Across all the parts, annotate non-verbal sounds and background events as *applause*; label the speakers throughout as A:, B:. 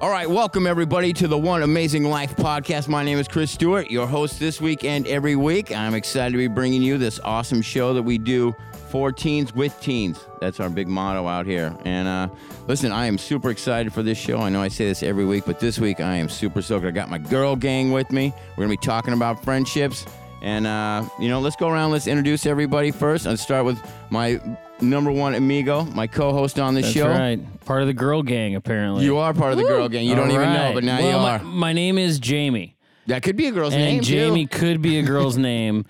A: All right, welcome everybody to the One Amazing Life podcast. My name is Chris Stewart, your host this week and every week. I'm excited to be bringing you this awesome show that we do for teens with teens. That's our big motto out here. And uh, listen, I am super excited for this show. I know I say this every week, but this week I am super stoked. I got my girl gang with me. We're gonna be talking about friendships. And uh, you know, let's go around. Let's introduce everybody first. Let's start with my number one amigo, my co-host on the
B: That's
A: show.
B: right. Part of the girl gang, apparently.
A: You are part of the girl gang. You don't
B: All
A: even know, but now
B: Well,
A: you
B: my-
A: are.
B: My, name is Jamie,
A: That could be a girl's
B: and
A: name
B: Jamie
A: too.
B: could be a girl's name.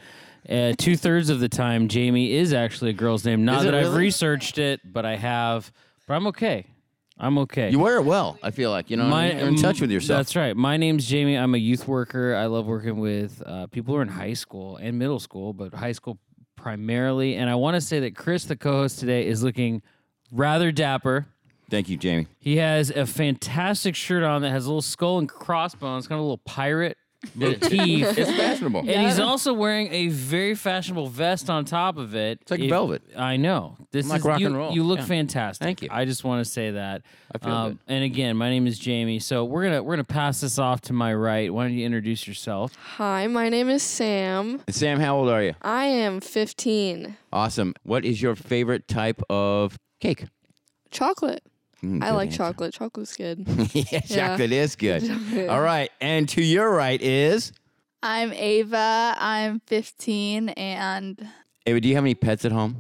B: Uh, Two thirds of the time, Jamie is actually a girl's name. Not
A: Is it
B: that I've
A: really?
B: researched it, but I have. But I'm okay. I'm okay.
A: You wear it well. I feel like you know. what I mean? You're in touch with yourself.
B: That's right. My name's Jamie. I'm a youth worker. I love working with uh, people who are in high school and middle school, but high school primarily. And I want to say that Chris, the co-host today, is looking rather dapper.
A: Thank you, Jamie.
B: He has a fantastic shirt on that has a little skull and crossbones, kind of a little pirate motif.
A: It's fashionable.
B: And he's also wearing a very fashionable vest on top of it. It's
A: like velvet.
B: I know. This
A: I'm like
B: is
A: rock
B: you,
A: and roll.
B: You look
A: Yeah.
B: fantastic.
A: Thank you.
B: I just want to say that. Um,
A: I feel good.
B: And again, my name is Jamie. So we're gonna we're gonna pass this off to my right. Why don't you introduce yourself?
C: Hi, my name is Sam.
A: Sam, how old are you?
C: I am 15.
A: Awesome. What is your favorite type of cake?
C: Chocolate.
A: Mm,
C: I like
A: answer.
C: chocolate. Chocolate's good. *laughs* *laughs*
A: yeah, chocolate is *laughs* good. Chocolate. All right, and to your right is.
D: I'm Ava. I'm 15 and
A: Ava, do you have any pets at home?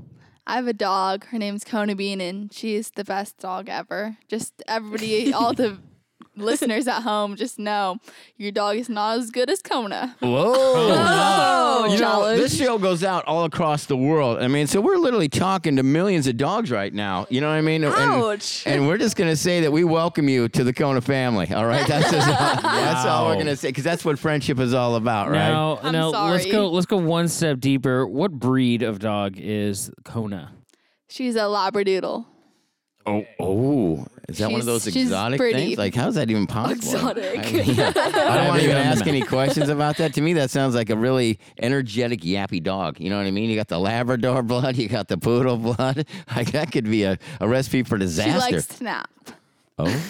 D: I have a dog. Her name's Kona Bean and she's the best dog ever. Just everybody, all the listeners at home, just know your dog is not as good as Kona.
A: Whoa!
C: Oh,
A: You know, this show goes out all across the world. I mean, so we're literally talking to millions of dogs right now. You know what I mean? And-
C: Ouch.
A: And, we're just gonna say that we welcome you to the Kona family. All right, that's just, *laughs* that's all we're gonna say because that's what friendship is all about, right?
B: Now,
D: I'm
B: now let's go let's go one step deeper. What breed of dog is Kona?
D: She's a Labradoodle.
A: Oh, oh, is that one of those exotic things? Like, how's that even possible?
C: Exotic.
A: I, mean, *laughs* I don't want to even ask any questions about that. To me, that sounds like a really energetic, yappy dog. You know what I mean? You got the Labrador blood, you got the poodle blood. *laughs* Like that could be a, a recipe for disaster.
D: She
A: disaster.
D: likes to nap.
A: oh,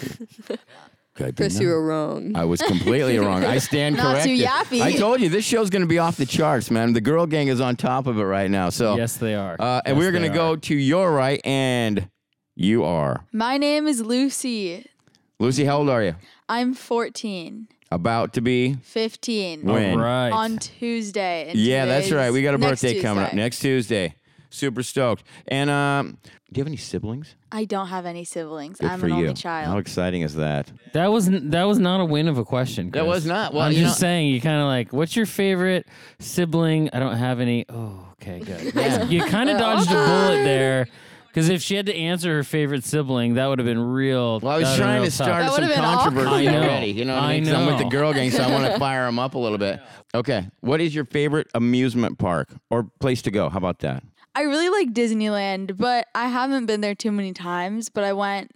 A: *laughs* good.
C: Chris, you were wrong.
A: I was completely wrong. I stand
D: Not too yappy.
A: I told you this show's going to be off the charts, man. The girl gang is on top of it right now. So,
B: Yes, they are.
A: uh, and
B: Yes,
A: we're going to go to your right, and you are
D: My name is Lucy.
A: Lucy. How old are you?
D: I'm 14.
A: About to be
D: 15.
A: When?
B: All right.
D: On Tuesday. and
A: Yeah, that's right. We got a
D: next
A: birthday coming up next Tuesday. Super stoked. And um, do you have any siblings?
D: I don't have any siblings.
A: Good
D: I'm
A: for
D: an
A: you.
D: only child.
A: How exciting is that?
B: That was n- that was not a win of a question.
A: That was not. Well,
B: I'm
A: you
B: just
A: know-
B: saying. You kind of like, what's your favorite sibling? I don't have any. Oh, okay, good. *laughs* You kind of dodged a bullet there, because if she had to answer her favorite sibling, that would have been real.
A: Well, I was
B: that would've been
A: trying to start some controversy
D: awkward.
B: I know.
A: already. You know what I
B: I
A: mean? 'Cause I'm with the girl gang, so I want to *laughs* fire them up a little bit. Okay. What is your favorite amusement park or place to go? How about that?
D: I really like Disneyland, but I haven't been there too many times. But I went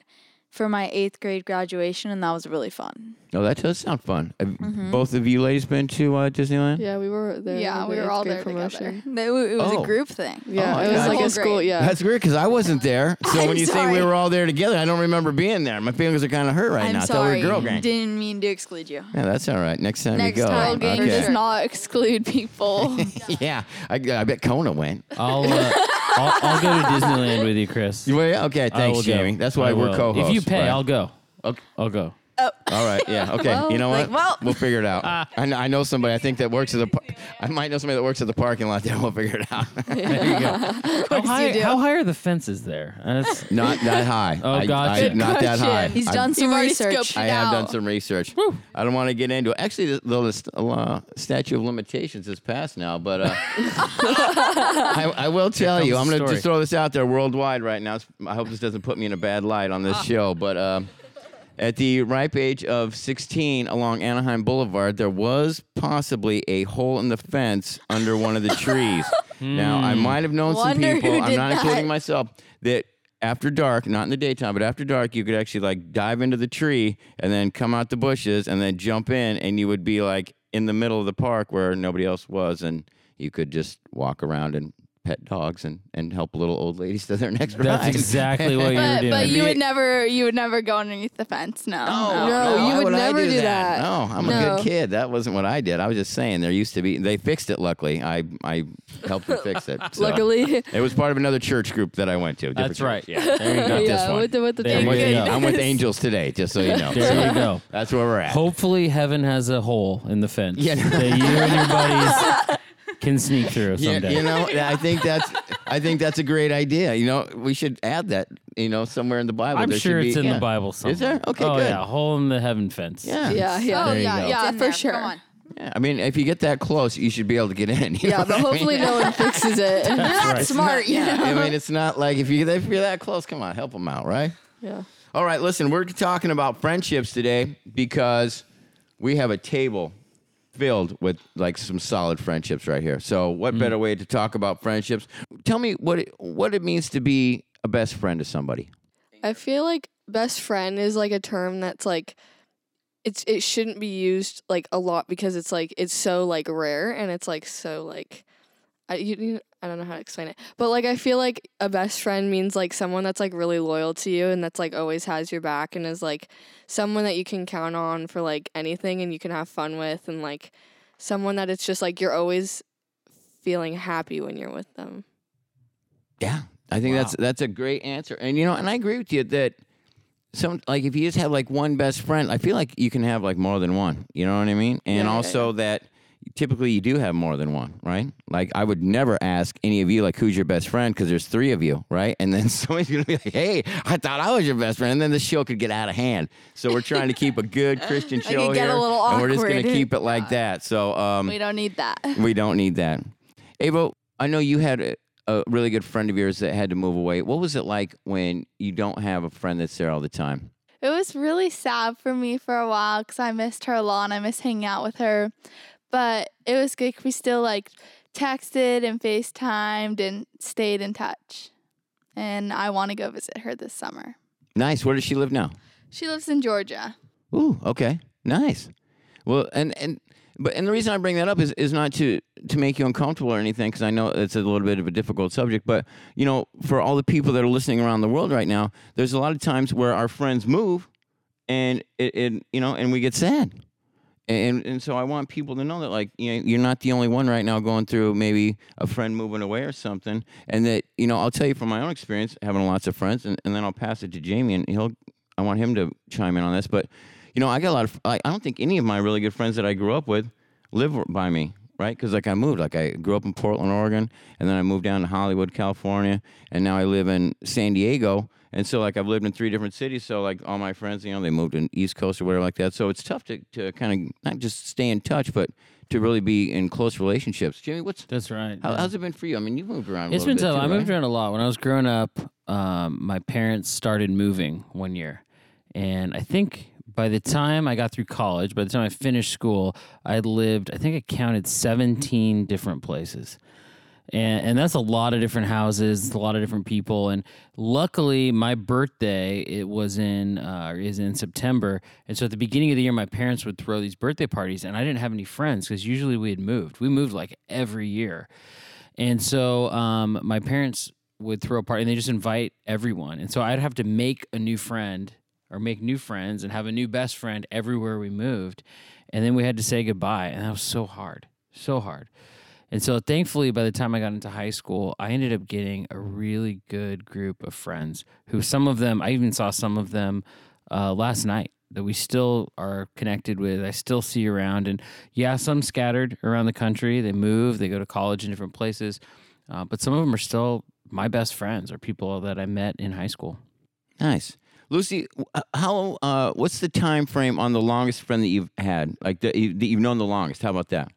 D: for my eighth grade graduation, and that was really fun.
A: Oh, that does sound fun. Have
D: Mm-hmm.
A: both of you ladies been to uh, Disneyland?
C: Yeah, we were there.
D: yeah,
C: for
D: we
C: the
D: were
C: eighth
D: all
C: grade
D: there
C: promotion.
D: together. *laughs* It, it was
A: Oh.
D: a group thing.
C: Yeah,
A: Oh,
C: it
A: yeah.
C: was like
D: Whole
C: a school.
D: grade.
C: Yeah.
A: That's weird because I wasn't there. *laughs* So
D: I'm
A: when you say we
D: sorry.
A: were all there together, I don't remember being there. My feelings are kind of hurt right
D: I'm
A: now. I thought
D: sorry.
A: we were girl gang.
D: Didn't mean to exclude you.
A: Yeah, that's all right. Next time
D: Next
A: you go.
D: time,
C: Okay.
D: gang
A: Okay.
D: does not exclude people. *laughs*
A: yeah, I, I bet Kona went.
B: I'll, uh, I'll I'll go to Disneyland with you, Chris.
A: You will? Okay, thanks,
B: will go.
A: Jamie. That's why
B: I
A: we're
B: will.
A: co-hosts.
B: If you pay,
A: right?
B: I'll go.
A: Okay.
B: I'll go.
A: All right. Yeah. Okay.
D: Well,
A: you know what?
D: like, well-
A: we'll figure it out. I, kn- I know somebody. I think that works at the. par- I might know somebody that works at the parking lot. There. We'll figure it out. *laughs*
B: There you go. *laughs* how, high,
D: do.
B: how high are the fences there? That's, *laughs*
A: not that high.
B: Oh,
A: I,
B: gotcha.
A: I,
B: Good
A: not that high.
D: He's
A: I-
D: done some research.
A: I
D: scoped
A: have done some research. I don't want to get into it. Actually, the, the st- uh, statute of limitations is passed now, but uh, I, I will tell you, I'm going to just throw this out there worldwide right now. I hope this doesn't put me in a bad light on this
D: Ah.
A: show, but uh, at the ripe age of 16 along Anaheim Boulevard, there was possibly a hole in the fence under one of the trees. *laughs* Now, I hmm. might have known some people,
D: who
A: I'm
D: did
A: not including myself, that after dark, not in the daytime, but after dark, you could actually like dive into the tree and then come out the bushes and then jump in, and you would be like in the middle of the park where nobody else was, and you could just walk around and pet dogs and, and help little old ladies *laughs* to their next
B: That's
A: ride.
B: exactly what you were
D: But,
B: doing.
D: but you would never you would never go underneath the fence. No.
A: No,
C: No, you
A: why
C: would
A: I
C: never do that.
A: No, I'm a
C: No.
A: good kid. That wasn't what I did. I was just saying there used to be. They fixed it. Luckily, I I helped them fix it. *laughs* So.
C: Luckily.
A: it was part of another church group that I went to. different
B: That's right.
A: church.
B: Yeah. There you go.
A: This
C: yeah,
A: one.
C: with the with the
B: There
A: I'm
B: you
A: with,
B: go.
C: thank
A: the- I'm with angels today, just so you know. *laughs*
B: There
A: So
B: you go.
A: That's where we're at.
B: Hopefully, heaven has a hole in the fence
A: Yeah.
B: that you and your buddies can sneak through
A: Yeah,
B: someday.
A: you know, I think that's I think that's a great idea. You know, we should add that. You know, somewhere in the Bible.
B: I'm
A: there
B: sure
A: should
B: it's
A: be-
B: in
A: yeah.
B: the Bible somewhere.
A: Is there? Okay,
B: oh,
A: good.
B: yeah. Hole in the heaven fence.
A: Yeah.
C: Yeah, yeah.
D: Oh
B: There
D: yeah, yeah, for
C: there.
D: sure.
C: Come
D: on.
A: Yeah, I mean, if you get that close, you should be able to get in. you
C: Yeah,
A: what
C: but
A: I mean?
C: hopefully no one fixes it.
D: You're *laughs* not
B: right.
D: smart, you know.
A: I mean, it's not like if you if you're that close, come on, help them out, right?
C: yeah.
A: All right, listen, we're talking about friendships today because we have a table filled with like some solid friendships right here. So, what mm. better way to talk about friendships? Tell me what it, what it means to be a best friend to somebody.
C: I feel like best friend is like a term that's like it's it shouldn't be used like a lot because it's like it's so like rare and it's like so like I you, you- I don't know how to explain it. But like I feel like a best friend means like someone that's like really loyal to you and that's like always has your back and is like someone that you can count on for like anything and you can have fun with and like someone that it's just like you're always feeling happy when you're with them.
A: Yeah, I think that's
B: Wow.
A: that's a great answer. And you know, and I agree with you that some like if you just have like one best friend, I feel like you can have like more than one. You know what I mean? And
C: Yeah, yeah,
A: also that typically you do have more than one, right? Like I would never ask any of you like who's your best friend because there's three of you, right? And then *laughs* somebody's gonna be like, "Hey, I thought I was your best friend," and then the show could get out of hand. So we're trying to keep a good *laughs* Christian show
D: could get a
A: here, and we're just gonna keep it like that. So um,
D: We don't need that. *laughs*
A: we don't need that. Ava, I know you had a, a really good friend of yours that had to move away. What was it like when you don't have a friend that's there all the time?
D: It was really sad for me for a while because I missed her a lot and I miss hanging out with her. But it was good. We still like texted and FaceTimed and stayed in touch. And I want to go visit her this summer.
A: Nice. Where does she live now?
D: She lives in Georgia.
A: Ooh, okay. Nice. Well, and and but and the reason I bring that up is is not to to make you uncomfortable or anything because I know it's a little bit of a difficult subject, but you know, for all the people that are listening around the world right now, there's a lot of times where our friends move and it, it you know, and we get sad. And and so I want people to know that like you know, you're not the only one right now going through maybe a friend moving away or something, and that you know I'll tell you from my own experience having lots of friends, and, and then I'll pass it to Jamie, and he'll I want him to chime in on this, but you know I got a lot of I, I don't think any of my really good friends that I grew up with live by me, right? Because like I moved, like I grew up in Portland, Oregon, and then I moved down to Hollywood, California, and now I live in San Diego. And so, like, I've lived in three different cities. So, like, all my friends, you know, they moved in East Coast or whatever like that. So it's tough to, to kind of not just stay in touch, but to really be in close relationships. Jimmy, what's
B: That's right.
A: how,
B: yeah.
A: how's it been for you? I mean, you've moved around. A
B: It's
A: little
B: been tough.
A: too,
B: I moved around a lot. When I was growing up, um, my parents started moving one year. And I think by the time I got through college, by the time I finished school, I lived, I think I counted 17 different places. And, and that's a lot of different houses, a lot of different people. And luckily, my birthday it was in uh, is in September. And so at the beginning of the year, my parents would throw these birthday parties, and I didn't have any friends because usually we had moved. We moved like every year. And so um, my parents would throw a party and they just invite everyone. And so I'd have to make a new friend or make new friends and have a new best friend everywhere we moved. And then we had to say goodbye. And that was so hard, so hard. And so thankfully, by the time I got into high school, I ended up getting a really good group of friends who some of them, I even saw some of them uh, last night that we still are connected with. I still see around. And yeah, some scattered around the country. They move, they go to college in different places. Uh, but some of them are still my best friends or people that I met in high school.
A: Nice. Lucy, uh, how uh, what's the time frame on the longest friend that you've had? Like that that you've known the longest? How about that?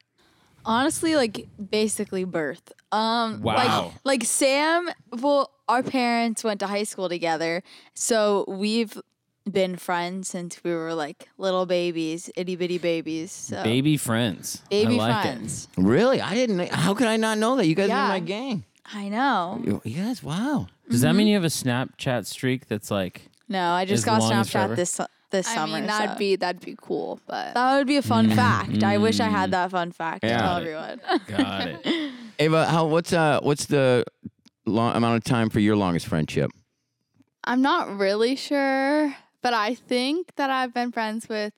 E: Honestly, like basically birth. Um
B: Wow.
E: like like Sam, well, our parents went to high school together. So we've been friends since we were like little babies, itty bitty babies. So
B: Baby friends.
E: baby
B: I like
E: friends.
A: Really? I didn't. How could I not know that? You guys are
E: Yeah.
A: in my gang.
E: I know.
A: You you guys, wow.
B: It. Does that mean you have a Snapchat streak that's like
E: No, I just
B: As
E: got
B: long as forever?
E: Snapchat this su- this
D: I
E: summer.
D: mean, that'd
E: so-
D: be that'd be cool, but
E: that would be a fun
B: Mm,
E: fact. I wish I
B: mm.
E: had that fun fact
A: Yeah.
E: to tell everyone.
B: got it? *laughs*
A: Ava, how what's uh what's the long amount of time for your longest friendship?
D: I'm not really sure, but I think that I've been friends with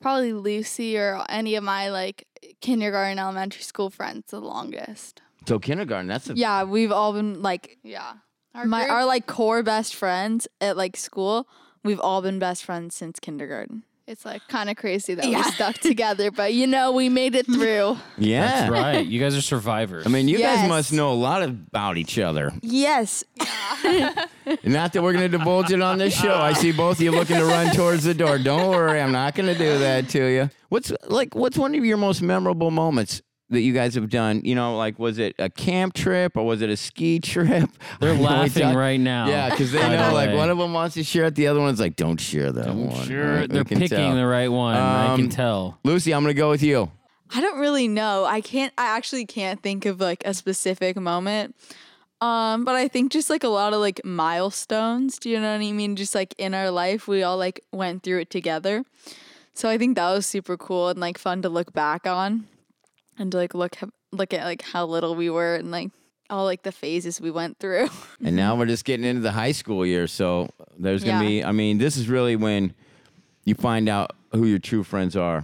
D: probably Lucy or any of my like kindergarten, elementary school friends the longest.
A: So kindergarten, that's a
E: Yeah, we've all been like
D: Yeah. Our
E: my
D: group-
E: our like core best friends at like school. We've all been best friends since kindergarten.
D: it's like kind of crazy that
E: Yeah.
D: we stuck together, but you know, we made it through. *laughs*
A: yeah.
B: That's right. You guys are survivors.
A: I mean, you guys must know a lot about each other.
E: Yes. *laughs*
A: Not that we're going to divulge it on this show. I see both of you looking to run towards the door. Don't worry, I'm not going to do that to you. What's like? What's one of your most memorable moments that you guys have done? You know, like was it a camp trip or was it a ski *laughs* trip?
B: they're *laughs*
A: I know we
B: laughing right now.
A: Yeah, because they
B: by the
A: know like
B: way.
A: one of them wants to share it, the other one's like, "Don't share that
B: Don't
A: one."
B: sure,
A: Right? We
B: they're
A: can
B: picking
A: tell.
B: the right one. I
A: Um,
B: can tell.
A: Lucy, I'm going to go with you.
E: I don't really know. I can't I actually can't think of like a specific moment. Um, but I think just like a lot of like milestones, do you know what I mean? Just like in our life, we all like went through it together. So I think that was super cool and like fun to look back on and to like look look at like how little we were and like all like the phases we went through. *laughs*
A: And now we're just getting into the high school year. So there's going to
E: Yeah.
A: be, I mean, this is really when you find out who your true friends are,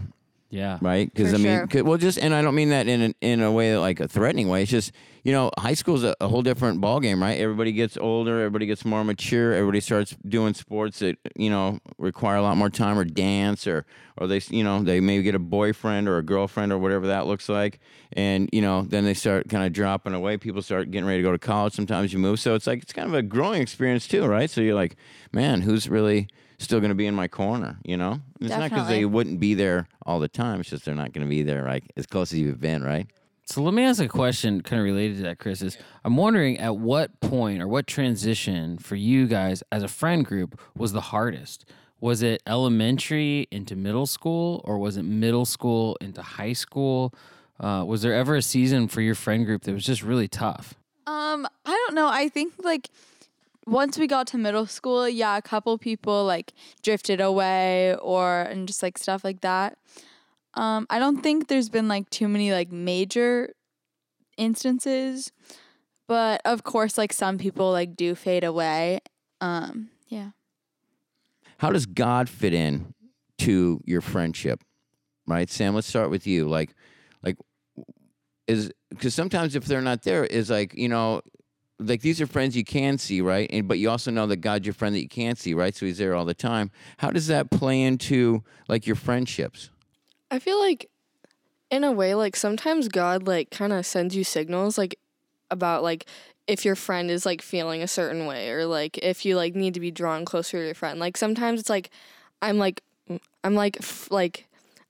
B: Yeah.
A: right? Because, I mean,
E: sure.
A: 'cause- well, just, and I don't mean that in, a, in a way like a threatening way. It's just, you know, high school's a, a whole different ballgame, right? Everybody gets older, everybody gets more mature, everybody starts doing sports that, you know, require a lot more time or dance or, or they, you know, they maybe get a boyfriend or a girlfriend or whatever that looks like. And, you know, then they start kind of dropping away. People start getting ready to go to college. Sometimes you move. So it's like, it's kind of a growing experience too, right? So you're like, man, who's really still going to be in my corner, you know? And It's not because they wouldn't be there all the time. It's just they're not going to be there like as close as you've been, right?
B: So let me ask a question kind of related to that, Chris. Is I'm wondering at what point or what transition for you guys as a friend group was the hardest? Was it elementary into middle school or was it middle school into high school? Uh, was there ever a season for your friend group that was just really tough?
E: Um, I don't know. I think like once we got to middle school, yeah, a couple people like drifted away or and just like stuff like that. Um, I don't think there's been like too many like major instances, but of course like some people like do fade away. Um, yeah.
A: How does God fit in to your friendship? Right, Sam. Let's start with you. Like, like, is because sometimes if they're not there, is like you know, like these are friends you can see, right? And but you also know that God's your friend that you can't see, right? So He's there all the time. How does that play into like your friendships?
C: I feel like in a way like sometimes God like kind of sends you signals like about like if your friend is like feeling a certain way or like if you like need to be drawn closer to your friend. Like sometimes it's like I'm like I'm like f- like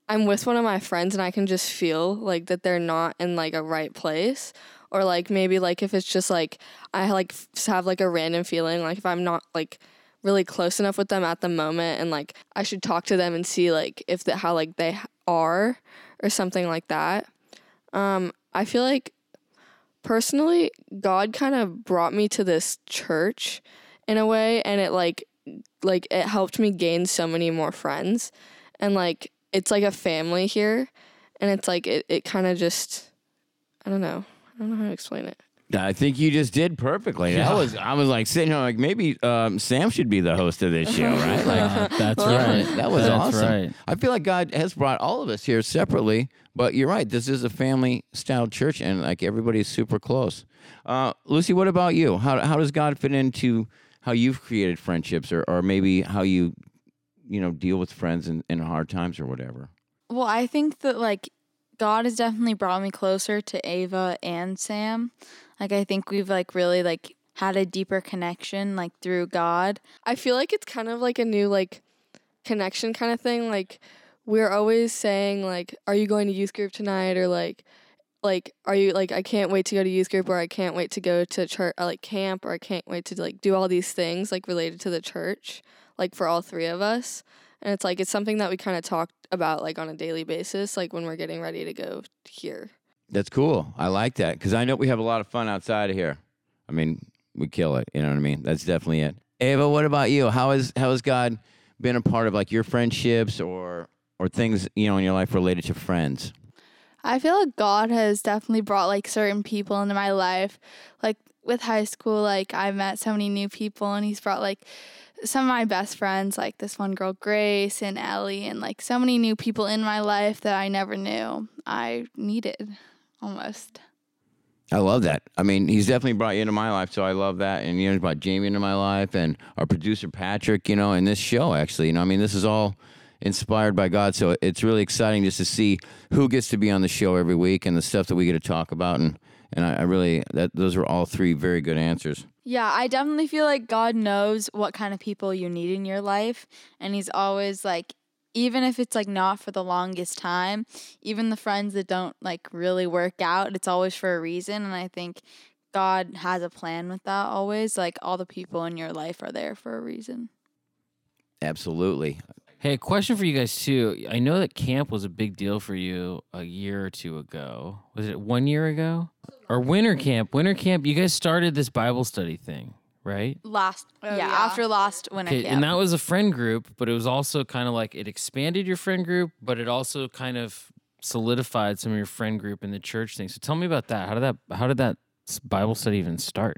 C: I'm with one of my friends and I can just feel like that they're not in like a right place or like maybe like if it's just like I like have like a random feeling like if I'm not like really close enough with them at the moment and like I should talk to them and see like if the how like they are or something like that. Um I feel like personally God kind of brought me to this church in a way and it like like it helped me gain so many more friends and like it's like a family here and it's like it, it kind of just I don't know. I don't know how to explain it.
A: I think you just did perfectly. That was I was like sitting here like maybe um, Sam should be the host of this show, right? *laughs* Like
B: Uh, that's right.
A: That was
B: That's
A: awesome.
B: right.
A: I feel like God has brought all of us here separately, but you're right. This is a family style church, and like everybody's super close. Uh, Lucy, what about you? How how does God fit into how you've created friendships, or or maybe how you you know deal with friends in, in hard times or whatever?
E: Well, I think that like God has definitely brought me closer to Ava and Sam. Like I think we've like really like had a deeper connection like through God.
C: I feel like it's kind of like a new like connection kind of thing. Like we're always saying like, "Are you going to youth group tonight?" or like, like, "Are you like I can't wait to go to youth group," or "I can't wait to go to church, uh, or like camp," or "I can't wait to like do all these things like related to the church." Like for all three of us, and it's like it's something that we kind of talk about like on a daily basis, like when we're getting ready to go here.
A: That's cool. I like that because I know we have a lot of fun outside of here. I mean, we kill it. You know what I mean? That's definitely it. Ava, what about you? How has how has God been a part of like your friendships or or things you know in your life related to friends?
D: I feel like God has definitely brought like certain people into my life. Like with high school, like I met so many new people and he's brought like some of my best friends, like this one girl Grace and Ellie and like so many new people in my life that I never knew I needed almost.
A: I love that. I mean, he's definitely brought you into my life, so I love that. And you know, he's brought Jamie into my life, and our producer Patrick. You know, and this show, actually, you know, I mean, this is all inspired by God. So it's really exciting just to see who gets to be on the show every week and the stuff that we get to talk about. And and I, I really that those were all three very good answers.
E: Yeah, I definitely feel like God knows what kind of people you need in your life. And He's always like, even if it's like not for the longest time, even the friends that don't like really work out, it's always for a reason. And I think God has a plan with that always. Like all the people in your life are there for a reason.
A: Absolutely.
B: Hey, a question for you guys too. I know that camp was a big deal for you a year or two ago. Was it one year ago? Or winter camp? Winter camp. You guys started this Bible study thing, right?
E: Last,
D: Oh,
E: yeah,
D: yeah.
E: after last winter
B: Okay,
E: camp.
B: and that was a friend group, but it was also kind of like it expanded your friend group, but it also kind of solidified some of your friend group in the church thing. So tell me about that. How did that? How did that Bible study even start?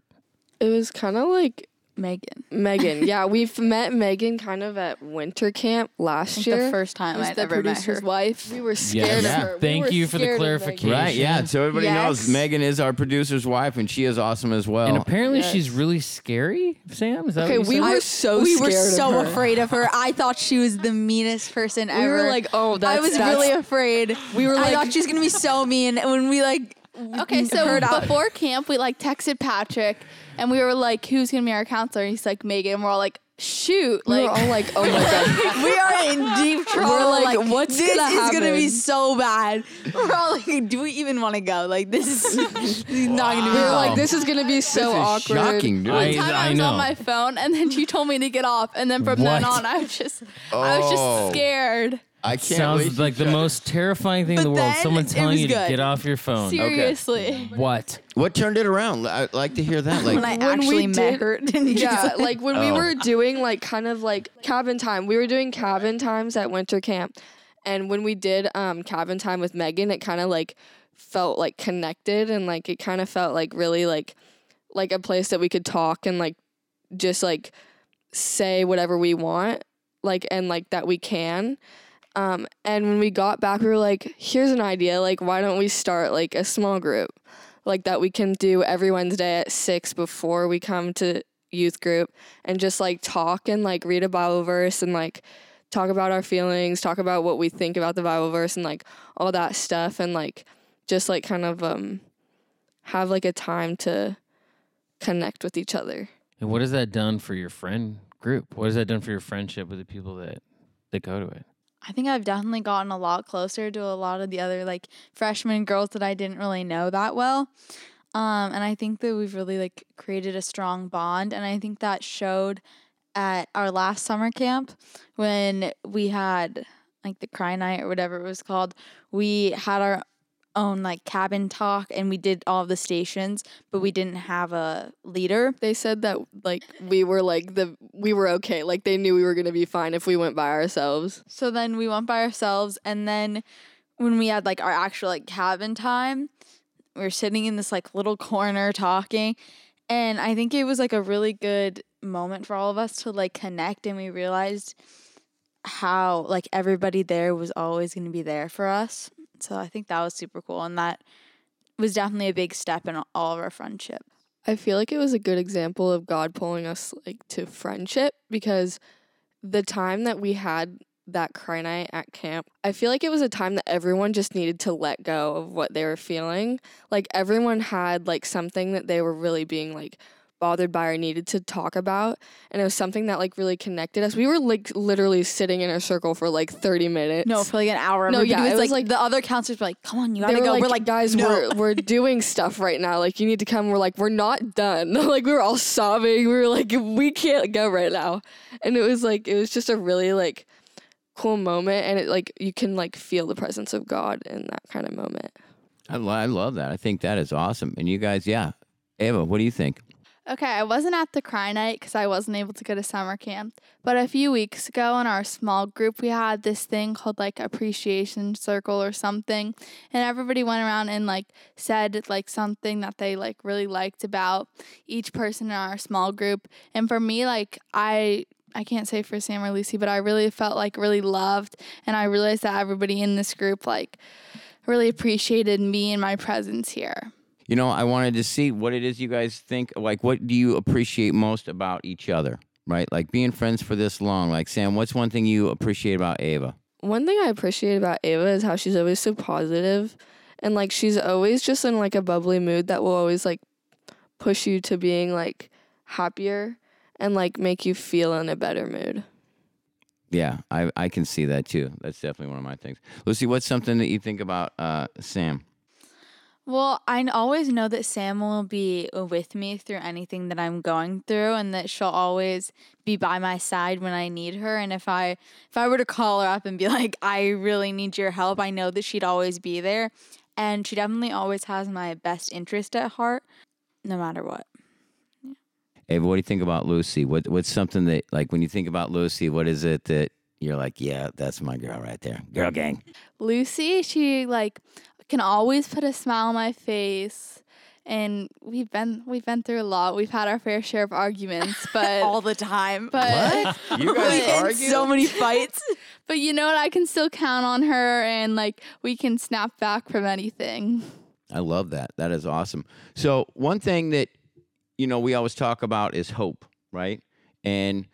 C: It was kind of like
E: Megan.
C: Megan. *laughs* yeah, we've met Megan kind of at winter camp
E: I
C: last
E: think
C: year.
E: the first time
C: was
E: I'd
C: the
E: ever met her.
C: producer's wife. We were scared
B: Yeah.
C: of her.
B: Thank
C: were
B: you for the
C: scared of Megan.
B: clarification.
A: Right. Yeah. So everybody knows Megan is our producer's wife, and she is awesome as well.
B: and apparently
C: yes.
B: she's really scary. Sam, is that
C: Okay,
B: what
C: we
B: said?
C: were so
E: we were
C: scared of
E: so
C: her.
E: afraid of her. I thought she was the meanest person
C: We
E: ever.
C: We were like, oh, that's
E: I was
C: that's-
E: really afraid.
C: We were Like,
E: I
C: like-
E: thought she was gonna be so mean. And when we like, Mm-hmm.
D: Okay, so
E: heard out-
D: before camp, we like texted Patrick and we were like, who's going to be our counselor? And he's like, Megan. And we're all like, shoot.
C: We
D: Like,
C: were all like, oh my god. *laughs*
E: we are in deep trouble.
C: We're like, what's
E: this
C: gonna
E: is gonna be so bad. We're all like, do we even want to go? Like, this is, *laughs* this is *laughs* not gonna be.
C: We were like, this is gonna be so
A: this is
C: awkward.
A: shocking, dude.
D: one
B: I-
D: time I,
B: I
D: was
B: know.
D: on my phone and then you told me to get off. And then from then
B: What?
D: on, I was just, I was
A: Oh.
D: just scared.
A: I can't
B: Sounds
A: believe
B: like the
A: tried-
B: most terrifying thing in the
E: But
B: world.
E: then
B: Someone
E: it
B: telling
E: was
B: you to
E: good.
B: get off your phone.
D: Seriously.
B: What?
A: What turned it around? I'd like to hear that. Like,
E: when I
C: when we
E: actually met
C: did-
E: her.
C: Yeah, *laughs* like when we
A: Oh.
C: were doing like kind of like cabin time. We were doing cabin times at winter camp. And when we did um cabin time with Megan, it kind of like felt like connected and like it kind of felt like really like like a place that we could talk and like just like say whatever we want like and like that we can um and when we got back we were like here's an idea like why don't we start like a small group like that we can do every wednesday at six before we come to youth group and just like talk and like read a bible verse and like talk about our feelings talk about what we think about the bible verse and like all that stuff and like just like kind of um have like a time to connect with each other
B: And what has that done for your friend group? What has that done for your friendship with the people that that go to it?
E: I think I've definitely gotten a lot closer to a lot of the other like freshman girls that I didn't really know that well. Um, and I think that we've really like created a strong bond. And I think that showed at our last summer camp when we had like the cry night or whatever it was called. We had our own like cabin talk and we did all the stations, but we didn't have a leader.
C: they said that like we were like the we were okay like they knew we were gonna be fine if we went by ourselves
E: So then we went by ourselves, and then when we had like our actual like cabin time, we were sitting in this like little corner talking, and I think it was like a really good moment for all of us to like connect, and we realized how like everybody there was always going to be there for us. So I think that was super cool, and that was definitely a big step in all of our friendship.
C: i feel like it was a good example of god pulling us like to friendship because the time that we had that cry night at camp i feel like it was a time that everyone just needed to let go of what they were feeling like everyone had like something that they were really being like bothered by or needed to talk about and it was something that like really connected us we were like literally sitting in a circle for like 30 minutes
E: No, for like an hour.
C: No,
E: Everybody
C: yeah, it was
E: like,
C: like-
E: the other counselors were like, "Come on, you
C: they
E: gotta
C: were
E: go."
C: like,
E: we're like,
C: guys,
E: no.
C: we're we're *laughs* doing stuff right now. Like, you need to come. We're like, we're not done. *laughs* like, we were all sobbing. We were like, we can't go right now. And it was like, it was just a really like cool moment, and it like you can like feel the presence of God in that kind of moment.
A: I, lo- I love that. I think that is awesome. And you guys, yeah, Ava, what do you think?
D: Okay, I wasn't at the cry night because I wasn't able to go to summer camp. But a few weeks ago in our small group, we had this thing called like appreciation circle or something. And everybody went around and like said like something that they like really liked about each person in our small group. And for me, like, I. I can't say for Sam or Lucy, but I really felt like really loved, and I realized that everybody in this group like really appreciated me and my presence here.
A: You know, I wanted to see what it is you guys think. Like, what do you appreciate most about each other? Right? Like being friends for this long. Like, Sam, what's one thing you appreciate about Ava?
C: One thing I appreciate about Ava is how she's always so positive and like she's always just in like a bubbly mood that will always like push you to being like happier and like make you feel in a better mood.
A: Yeah, I, I can see that too. That's definitely one of my things. Lucy, what's something that you think about uh, Sam?
E: Well, I always know that Sam will be with me through anything that I'm going through and that she'll always be by my side when I need her and if I if I were to call her up and be *laughs* like I really need your help, I know that she'd always be there and she definitely always has my best interest at heart no matter what.
A: Ava, what do you think about Lucy? What what's something that like when you think about Lucy, what is it that you're like, yeah, that's my girl right there, girl gang.
D: Lucy, she like can always put a smile on my face. And we've been we've been through a lot. We've had our fair share of arguments, *laughs* but
E: All the time.
D: but *laughs*
A: You guys
E: We
A: argue?
E: so many *laughs* fights.
D: but you know what? I can still count on her, and like we can snap back from anything.
A: I love that. That is awesome. So one thing that you know we always talk about is hope, right? And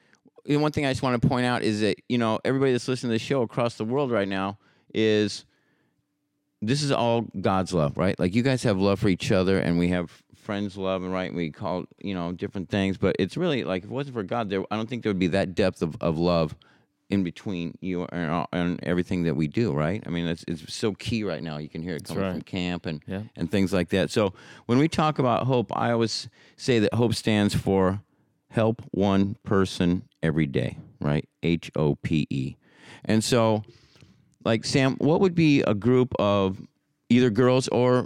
A: you know, one thing I just want to point out is that you know everybody that's listening to the show across the world right now is this is all God's love, right? Like you guys have love for each other, and we have friends love, and right, we call you know different things, but it's really like if it wasn't for God, there I don't think there would be that depth of, of love in between you and, and everything that we do, right? I mean, it's it's so key right now. You can hear it coming from camp and
B: Yeah.
A: and things like that. So when we talk about hope, I always say that hope stands for help one person every day, right? H O P E. And so, like Sam, what would be a group of either girls or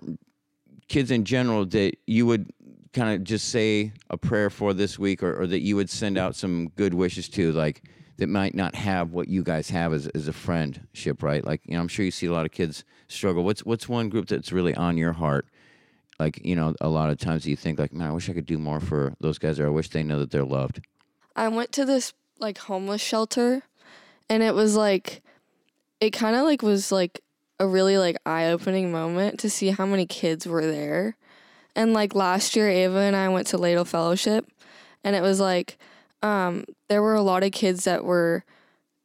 A: kids in general that you would kind of just say a prayer for this week or, or that you would send out some good wishes to like that might not have what you guys have as, as a friendship right? Like you know i'm sure you see a lot of kids struggle. What's what's one group that's really on your heart? Like you know a lot of times you think like man i wish i could do more for those guys or i wish they know that they're loved.
C: I went to this like homeless shelter and it was like it kind of like was like a really like eye-opening moment to see how many kids were there. And like last year Ava and I went to Ladle Fellowship and it was like um there were a lot of kids that were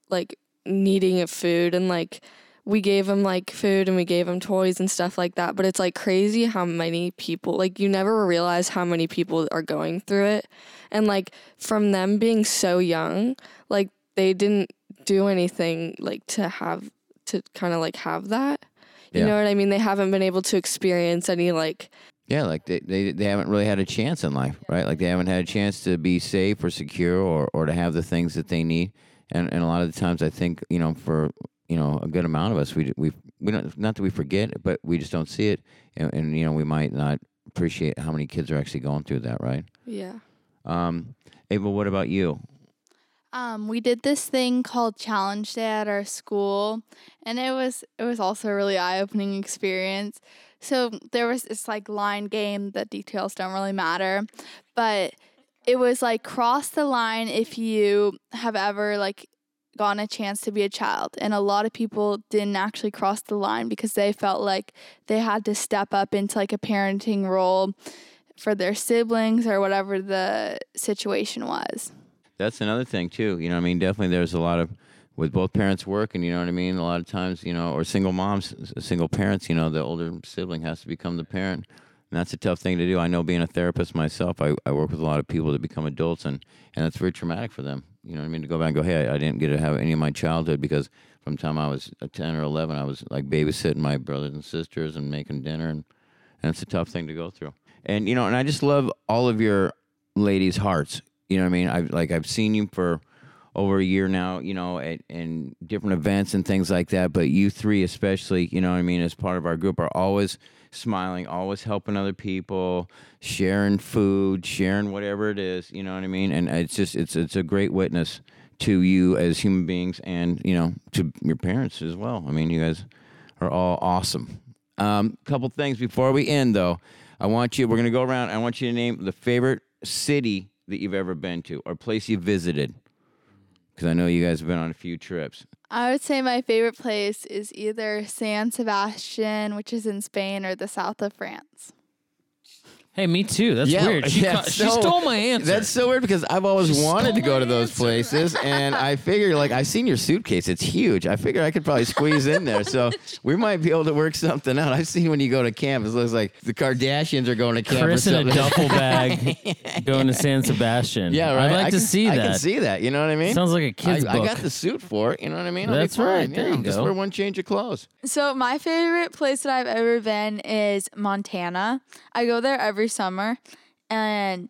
C: like needing a food and like we gave them like food and we gave them toys and stuff like that but it's like crazy how many people like you never realize how many people are going through it and like from them being so young like they didn't do anything like to have to kind of like have that. You
A: Yeah.
C: know what i mean? They haven't been able to experience any like
A: yeah like they, they they haven't really had a chance in life right? Like they haven't had a chance to be safe or secure or, or to have the things that they need. And and a lot of the times i think you know for you know a good amount of us we we we don't not that we forget it, but we just don't see it. And, and you know we might not appreciate how many kids are actually going through that right?
C: Yeah.
A: Um ava what about you
D: Um, we did this thing called Challenge Day at our school, and it was it was also a really eye opening experience. So there was this like line game. The details don't really matter, but it was like cross the line if you have ever like gotten a chance to be a child and a lot of people didn't actually cross the line because they felt like they had to step up into like a parenting role for their siblings or whatever the situation was
A: that's another thing too. You know i mean? Definitely there's a lot of with both parents working you know what i mean? A lot of times you know or single moms single parents you know the older sibling has to become the parent. And that's a tough thing to do. I know being a therapist myself i, I work with a lot of people that become adults and and it's very traumatic for them. You know what i mean? To go back and go hey i, didn't get to have any of my childhood because from time i was uh, 10 or 11 i was like babysitting my brothers and sisters and making dinner and and it's a tough thing to go through. And you know, and I just love all of your ladies' hearts. You know what I mean? I've like I've seen you for over a year now, you know, at, in different events and things like that. But you three, especially, you know what I mean, as part of our group, are always smiling, always helping other people, sharing food, sharing whatever it is, you know what I mean? And it's just, it's, it's a great witness to you as human beings and, you know, to your parents as well. I mean, you guys are all awesome. Um, couple things before we end, though. I want you, we're going to go around. I want you to name the favorite city that you've ever been to or place you visited. Because I know you guys have been on a few trips.
D: I would say my favorite place is either San Sebastian, which is in Spain, or the south of France.
B: Hey, me too. That's
A: Yeah,
B: weird. She,
A: yeah,
B: ca- she
A: so-
B: stole my answer.
A: That's so weird because I've always
B: She
A: wanted to
B: stole
A: go to
B: my
A: those
B: answer.
A: places, and I figure like I've seen your suitcase; it's huge. I figure I could probably squeeze in there, so *laughs* we might be able to work something out. I've seen when you go to camp, it looks like the Kardashians are going to camp.
B: Chris
A: or
B: in a duffel bag *laughs* going to San Sebastian.
A: Yeah, right.
B: I'd like
A: I
B: to
A: can-
B: see
A: I
B: that.
A: can see that. You know what I mean?
B: Sounds like a kid's
A: I,
B: book.
A: I got the suit for it. You know what I mean? I'll be
B: That's right. There
A: yeah.
B: you
A: Just
B: go.
A: wear one change of clothes.
E: So my favorite place that I've ever been is Montana. I go there every summer and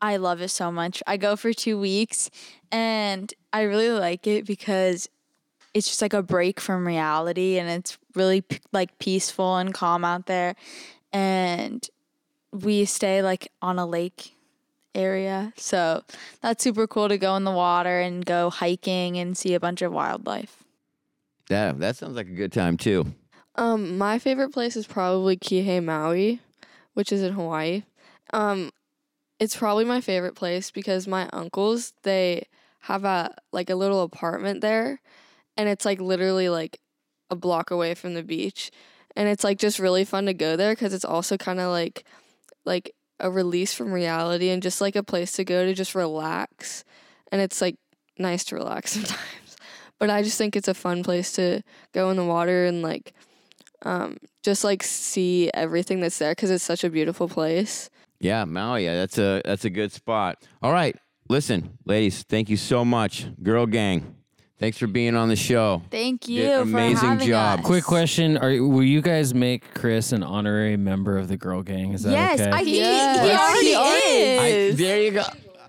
E: I love it so much. I go for 2 weeks and I really like it because it's just like a break from reality and it's really p- like peaceful and calm out there and we stay like on a lake area. So that's super cool to go in the water and go hiking and see a bunch of wildlife.
A: Yeah, that sounds like a good time too.
C: Um, my favorite place is probably Kihei Maui, which is in Hawaii. Um, it's probably my favorite place because my uncles they have a like a little apartment there, and it's like literally like a block away from the beach, and it's like just really fun to go there because it's also kind of like like a release from reality and just like a place to go to just relax, and it's like nice to relax *laughs* sometimes. But I just think it's a fun place to go in the water and like um, just like see everything that's there because it's such a beautiful place.
A: Yeah, Maui. Yeah, that's a that's a good spot. All right, listen, ladies, thank you so much, girl gang. Thanks for being on the show.
E: Thank
A: Did
E: you
A: an
E: for
A: amazing job.
E: us.
B: Quick question: Are will you guys make Chris an honorary member of the girl gang? Is that
E: Yes,
B: okay?
E: I think he-
C: Yes.
E: he,
C: Yes,
E: already
C: he already
E: is.
A: I, there you go.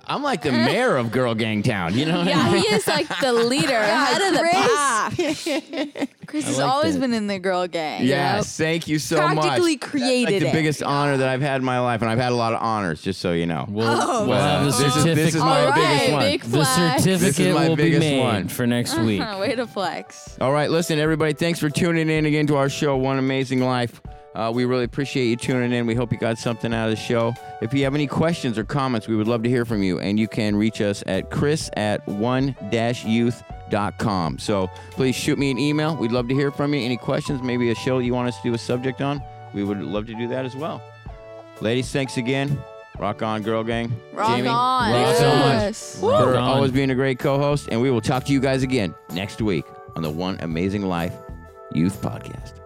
A: I'm like the mayor of Girl Gang Town. You know what I
D: Yeah,
A: mean?
D: he is like the leader, *laughs* head of the
E: Chris.
D: pack. *laughs*
E: Chris
B: I
E: has
B: like
E: always
B: that.
E: been in the girl gang.
A: Yes, thank you so much.
E: Practically
A: That's
E: created
A: like the
E: it.
A: biggest honor that I've had in my life, and I've had a lot of honors. Just so you know.
B: We'll,
E: Oh,
B: we'll have the
A: this is- this is my
E: All
A: biggest
E: right,
A: one.
D: big
B: the
D: flag.
A: This is
B: certificate
A: my
B: will be
A: biggest
B: made
A: one.
B: for next uh-huh, week.
E: Way to flex.
A: All right, listen, everybody. Thanks for tuning in again to our show, One Amazing Life. Uh, we really appreciate you tuning in. We hope you got something out of the show. If you have any questions or comments, we would love to hear from you. And you can reach us at chris at one-youth.com. So please shoot me an email. We'd love to hear from you. Any questions, maybe a show you want us to do a subject on, we would love to do that as well. Ladies, thanks again. Rock on, girl gang.
E: Rock
A: Jamie,
E: on.
A: Thank you so much
C: Yes.
A: for always being a great co-host. And we will talk to you guys again next week on the One Amazing Life Youth Podcast.